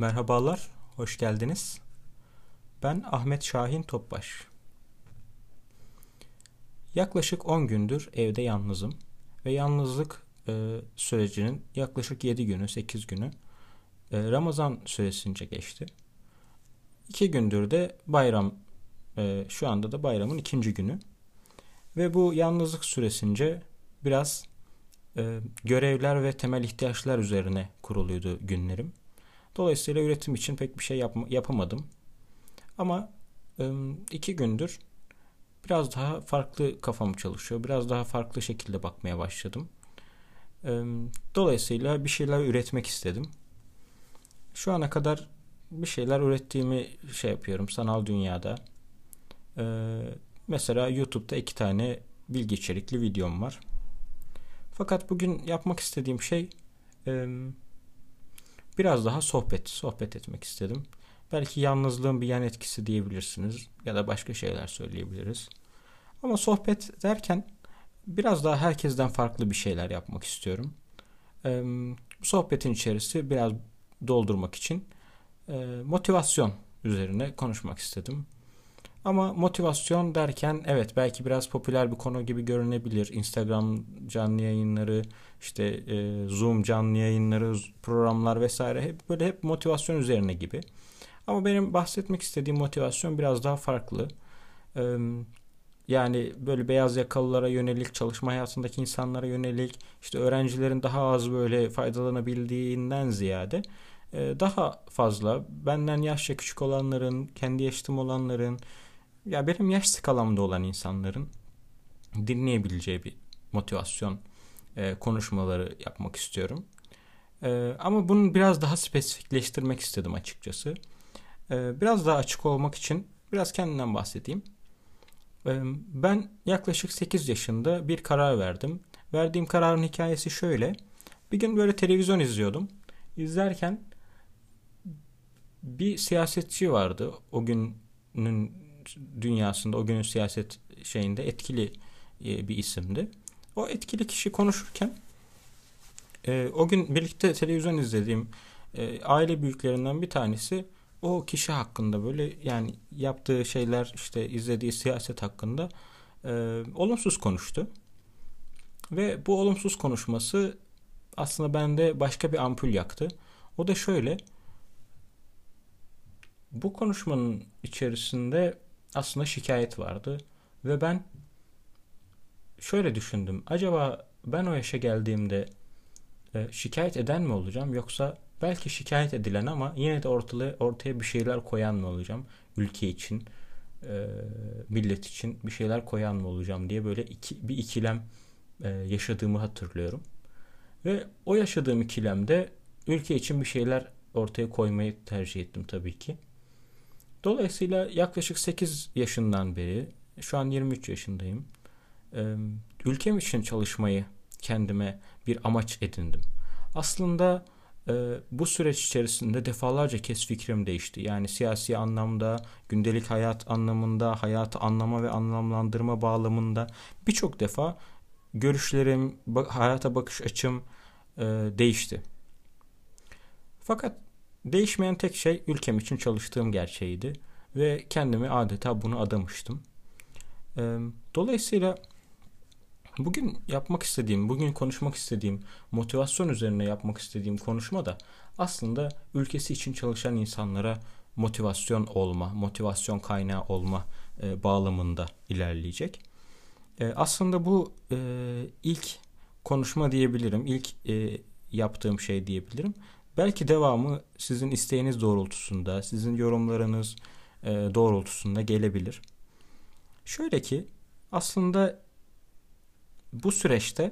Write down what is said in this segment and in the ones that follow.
Merhabalar, hoş geldiniz. Ben Ahmet Şahin Topbaş. Yaklaşık 10 gündür evde yalnızım ve yalnızlık e, sürecinin yaklaşık 7 günü, 8 günü e, Ramazan süresince geçti. 2 gündür de bayram, e, şu anda da bayramın ikinci günü. Ve bu yalnızlık süresince biraz e, görevler ve temel ihtiyaçlar üzerine kuruluydu günlerim. Dolayısıyla üretim için pek bir şey yapma, yapamadım. Ama iki gündür biraz daha farklı kafam çalışıyor. Biraz daha farklı şekilde bakmaya başladım. Dolayısıyla bir şeyler üretmek istedim. Şu ana kadar bir şeyler ürettiğimi şey yapıyorum sanal dünyada. Mesela YouTube'da iki tane bilgi içerikli videom var. Fakat bugün yapmak istediğim şey biraz daha sohbet, sohbet etmek istedim. Belki yalnızlığın bir yan etkisi diyebilirsiniz ya da başka şeyler söyleyebiliriz. Ama sohbet derken biraz daha herkesten farklı bir şeyler yapmak istiyorum. E, sohbetin içerisi biraz doldurmak için e, motivasyon üzerine konuşmak istedim. Ama motivasyon derken evet belki biraz popüler bir konu gibi görünebilir. Instagram canlı yayınları, işte e, Zoom canlı yayınları, programlar vesaire hep böyle hep motivasyon üzerine gibi. Ama benim bahsetmek istediğim motivasyon biraz daha farklı. E, yani böyle beyaz yakalılara yönelik, çalışma hayatındaki insanlara yönelik, işte öğrencilerin daha az böyle faydalanabildiğinden ziyade e, daha fazla benden yaşça küçük olanların, kendi yaşıtım olanların, ya benim yaş skalamda olan insanların dinleyebileceği bir motivasyon e, konuşmaları yapmak istiyorum. E, ama bunu biraz daha spesifikleştirmek istedim açıkçası. E, biraz daha açık olmak için biraz kendimden bahsedeyim. E, ben yaklaşık 8 yaşında bir karar verdim. Verdiğim kararın hikayesi şöyle. Bir gün böyle televizyon izliyordum. İzlerken bir siyasetçi vardı. O günün dünyasında o günün siyaset şeyinde etkili e, bir isimdi. O etkili kişi konuşurken e, o gün birlikte televizyon izlediğim e, aile büyüklerinden bir tanesi o kişi hakkında böyle yani yaptığı şeyler işte izlediği siyaset hakkında olumsuz konuştu. Ve bu olumsuz konuşması aslında bende başka bir ampul yaktı. O da şöyle. Bu konuşmanın içerisinde aslında şikayet vardı. Ve ben şöyle düşündüm. Acaba ben o yaşa geldiğimde e, şikayet eden mi olacağım yoksa belki şikayet edilen ama yine de ortaya, ortaya bir şeyler koyan mı olacağım? Ülke için, e, millet için bir şeyler koyan mı olacağım diye böyle iki, bir ikilem e, yaşadığımı hatırlıyorum. Ve o yaşadığım ikilemde ülke için bir şeyler ortaya koymayı tercih ettim tabii ki. Dolayısıyla yaklaşık 8 yaşından beri, şu an 23 yaşındayım. Ülkem için çalışmayı kendime bir amaç edindim. Aslında bu süreç içerisinde defalarca kez fikrim değişti. Yani siyasi anlamda, gündelik hayat anlamında, hayatı anlama ve anlamlandırma bağlamında birçok defa görüşlerim, hayata bakış açım değişti. Fakat Değişmeyen tek şey ülkem için çalıştığım gerçeğiydi ve kendimi adeta bunu adamıştım. Dolayısıyla bugün yapmak istediğim, bugün konuşmak istediğim, motivasyon üzerine yapmak istediğim konuşma da aslında ülkesi için çalışan insanlara motivasyon olma, motivasyon kaynağı olma bağlamında ilerleyecek. Aslında bu ilk konuşma diyebilirim, ilk yaptığım şey diyebilirim. Belki devamı sizin isteğiniz doğrultusunda, sizin yorumlarınız e, doğrultusunda gelebilir. Şöyle ki aslında bu süreçte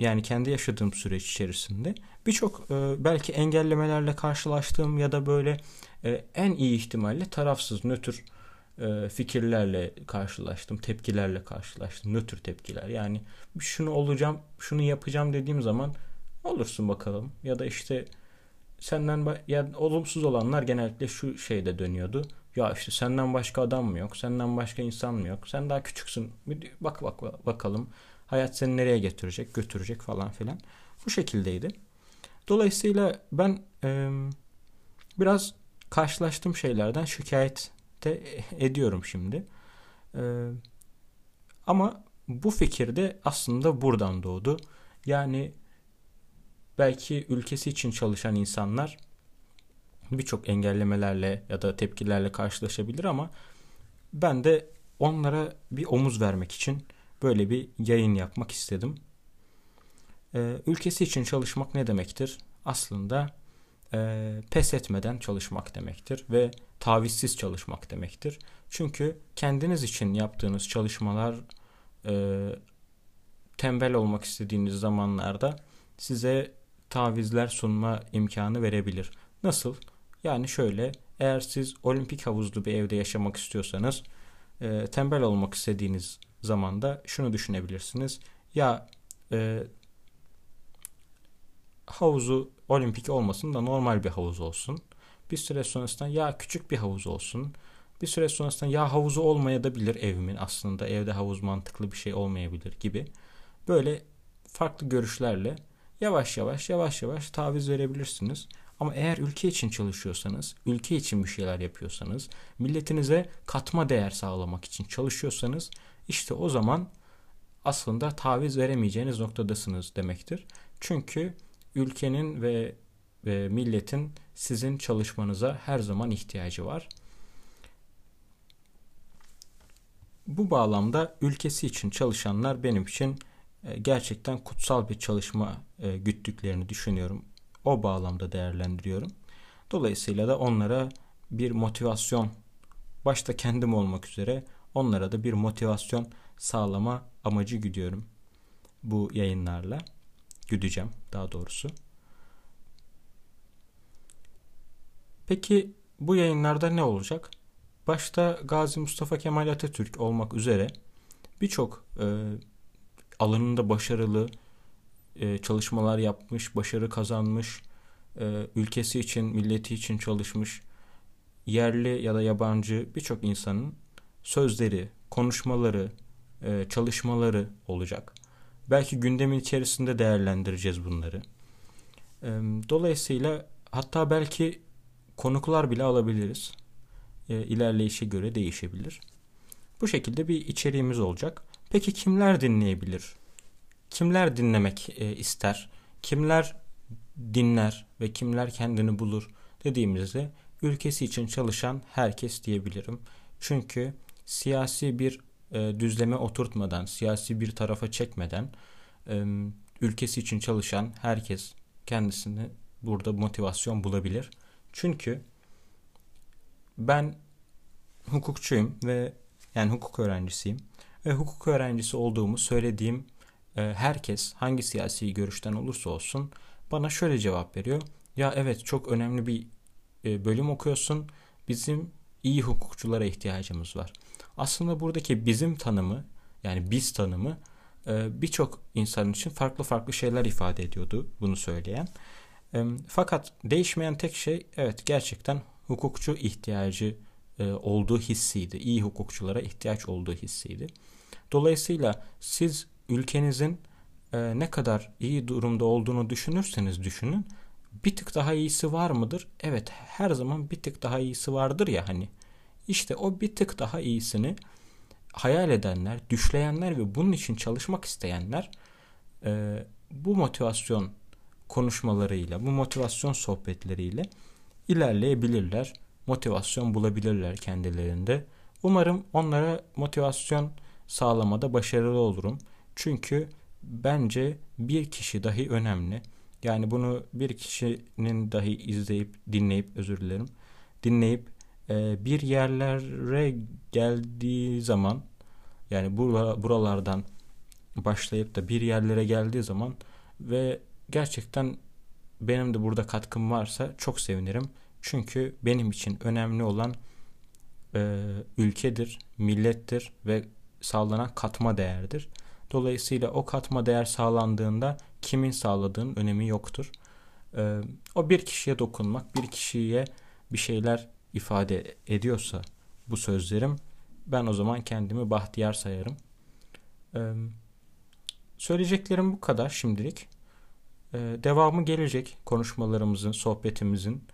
yani kendi yaşadığım süreç içerisinde birçok e, belki engellemelerle karşılaştığım ya da böyle e, en iyi ihtimalle tarafsız, nötr e, fikirlerle karşılaştım, tepkilerle karşılaştım, nötr tepkiler. Yani şunu olacağım, şunu yapacağım dediğim zaman olursun bakalım. Ya da işte senden ya olumsuz olanlar genellikle şu şeyde dönüyordu. Ya işte senden başka adam mı yok? Senden başka insan mı yok? Sen daha küçüksün. Bir bak bak bakalım. Hayat seni nereye getirecek, götürecek falan filan. Bu şekildeydi. Dolayısıyla ben e, biraz karşılaştığım şeylerden şikayet de ediyorum şimdi. Ee, ama bu fikir de aslında buradan doğdu. Yani belki ülkesi için çalışan insanlar birçok engellemelerle ya da tepkilerle karşılaşabilir ama ben de onlara bir omuz vermek için böyle bir yayın yapmak istedim. Ee, ülkesi için çalışmak ne demektir? Aslında e, pes etmeden çalışmak demektir ve tavizsiz çalışmak demektir. Çünkü kendiniz için yaptığınız çalışmalar e, tembel olmak istediğiniz zamanlarda size tavizler sunma imkanı verebilir. Nasıl? Yani şöyle eğer siz olimpik havuzlu bir evde yaşamak istiyorsanız e, tembel olmak istediğiniz zaman da şunu düşünebilirsiniz. Ya e, havuzu olimpik olmasın da normal bir havuz olsun. Bir süre sonrasında ya küçük bir havuz olsun. Bir süre sonrasında ya havuzu olmaya da bilir evimin aslında evde havuz mantıklı bir şey olmayabilir gibi. Böyle farklı görüşlerle yavaş yavaş yavaş yavaş taviz verebilirsiniz. Ama eğer ülke için çalışıyorsanız, ülke için bir şeyler yapıyorsanız, milletinize katma değer sağlamak için çalışıyorsanız işte o zaman aslında taviz veremeyeceğiniz noktadasınız demektir. Çünkü ülkenin ve, ve milletin sizin çalışmanıza her zaman ihtiyacı var. Bu bağlamda ülkesi için çalışanlar benim için gerçekten kutsal bir çalışma e, güttüklerini düşünüyorum. O bağlamda değerlendiriyorum. Dolayısıyla da onlara bir motivasyon başta kendim olmak üzere onlara da bir motivasyon sağlama amacı güdüyorum bu yayınlarla. Güdeceğim daha doğrusu. Peki bu yayınlarda ne olacak? Başta Gazi Mustafa Kemal Atatürk olmak üzere birçok e, alanında başarılı e, çalışmalar yapmış, başarı kazanmış, e, ülkesi için, milleti için çalışmış, yerli ya da yabancı birçok insanın sözleri, konuşmaları, e, çalışmaları olacak. Belki gündemin içerisinde değerlendireceğiz bunları. E, dolayısıyla hatta belki konuklar bile alabiliriz. E, ilerleyişe göre değişebilir. Bu şekilde bir içeriğimiz olacak. Peki kimler dinleyebilir? Kimler dinlemek e, ister? Kimler dinler ve kimler kendini bulur dediğimizde ülkesi için çalışan herkes diyebilirim. Çünkü siyasi bir e, düzleme oturtmadan, siyasi bir tarafa çekmeden e, ülkesi için çalışan herkes kendisini burada motivasyon bulabilir. Çünkü ben hukukçuyum ve yani hukuk öğrencisiyim ve hukuk öğrencisi olduğumu söylediğim e, herkes hangi siyasi görüşten olursa olsun bana şöyle cevap veriyor. Ya evet çok önemli bir e, bölüm okuyorsun. Bizim iyi hukukçulara ihtiyacımız var. Aslında buradaki bizim tanımı yani biz tanımı e, birçok insan için farklı farklı şeyler ifade ediyordu bunu söyleyen. Fakat değişmeyen tek şey evet gerçekten hukukçu ihtiyacı olduğu hissiydi. İyi hukukçulara ihtiyaç olduğu hissiydi. Dolayısıyla siz ülkenizin ne kadar iyi durumda olduğunu düşünürseniz düşünün bir tık daha iyisi var mıdır? Evet her zaman bir tık daha iyisi vardır ya hani. İşte o bir tık daha iyisini hayal edenler, düşleyenler ve bunun için çalışmak isteyenler e, bu motivasyon konuşmalarıyla, bu motivasyon sohbetleriyle ilerleyebilirler. Motivasyon bulabilirler kendilerinde. Umarım onlara motivasyon sağlamada başarılı olurum. Çünkü bence bir kişi dahi önemli. Yani bunu bir kişinin dahi izleyip, dinleyip, özür dilerim, dinleyip e, bir yerlere geldiği zaman yani buralardan başlayıp da bir yerlere geldiği zaman ve gerçekten benim de burada katkım varsa çok sevinirim. Çünkü benim için önemli olan e, ülkedir, millettir ve sağlanan katma değerdir. Dolayısıyla o katma değer sağlandığında kimin sağladığının önemi yoktur. E, o bir kişiye dokunmak, bir kişiye bir şeyler ifade ediyorsa bu sözlerim ben o zaman kendimi bahtiyar sayarım. Ee, söyleyeceklerim bu kadar şimdilik. Ee, devamı gelecek konuşmalarımızın, sohbetimizin.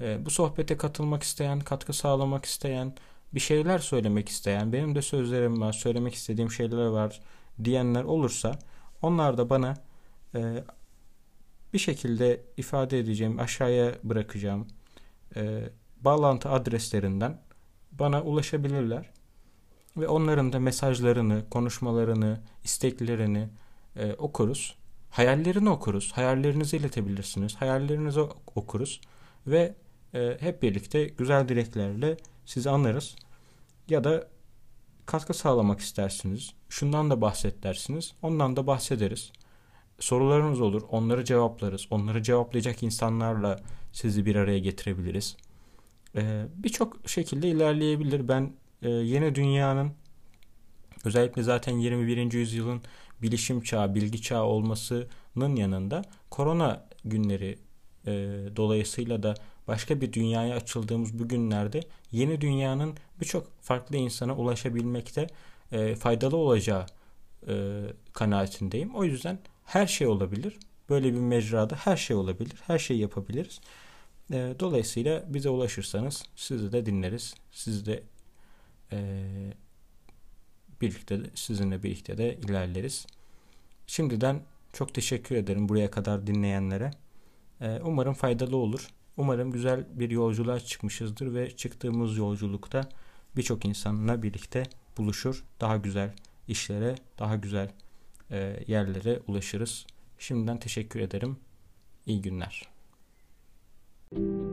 E, bu sohbete katılmak isteyen, katkı sağlamak isteyen, bir şeyler söylemek isteyen, benim de sözlerim var, söylemek istediğim şeyler var diyenler olursa onlar da bana e, bir şekilde ifade edeceğim, aşağıya bırakacağım e, bağlantı adreslerinden bana ulaşabilirler. Ve onların da mesajlarını, konuşmalarını, isteklerini e, okuruz. Hayallerini okuruz. Hayallerinizi iletebilirsiniz. Hayallerinizi okuruz. Ve e, hep birlikte güzel dileklerle sizi anlarız. Ya da katkı sağlamak istersiniz. Şundan da bahset dersiniz. Ondan da bahsederiz. Sorularınız olur. Onları cevaplarız. Onları cevaplayacak insanlarla sizi bir araya getirebiliriz. Ee, Birçok şekilde ilerleyebilir. Ben e, yeni dünyanın özellikle zaten 21. yüzyılın bilişim çağı, bilgi çağı olmasının yanında korona günleri e, dolayısıyla da başka bir dünyaya açıldığımız bu günlerde yeni dünyanın birçok farklı insana ulaşabilmekte e, faydalı olacağı e, kanaatindeyim. O yüzden her şey olabilir. Böyle bir mecrada her şey olabilir. Her şeyi yapabiliriz. E, dolayısıyla bize ulaşırsanız sizi de dinleriz. Sizi de e, birlikte de, sizinle birlikte de ilerleriz. Şimdiden çok teşekkür ederim buraya kadar dinleyenlere. E, umarım faydalı olur. Umarım güzel bir yolculuğa çıkmışızdır ve çıktığımız yolculukta birçok insanla birlikte buluşur. Daha güzel işlere, daha güzel e, yerlere ulaşırız. Şimdiden teşekkür ederim. İyi günler. You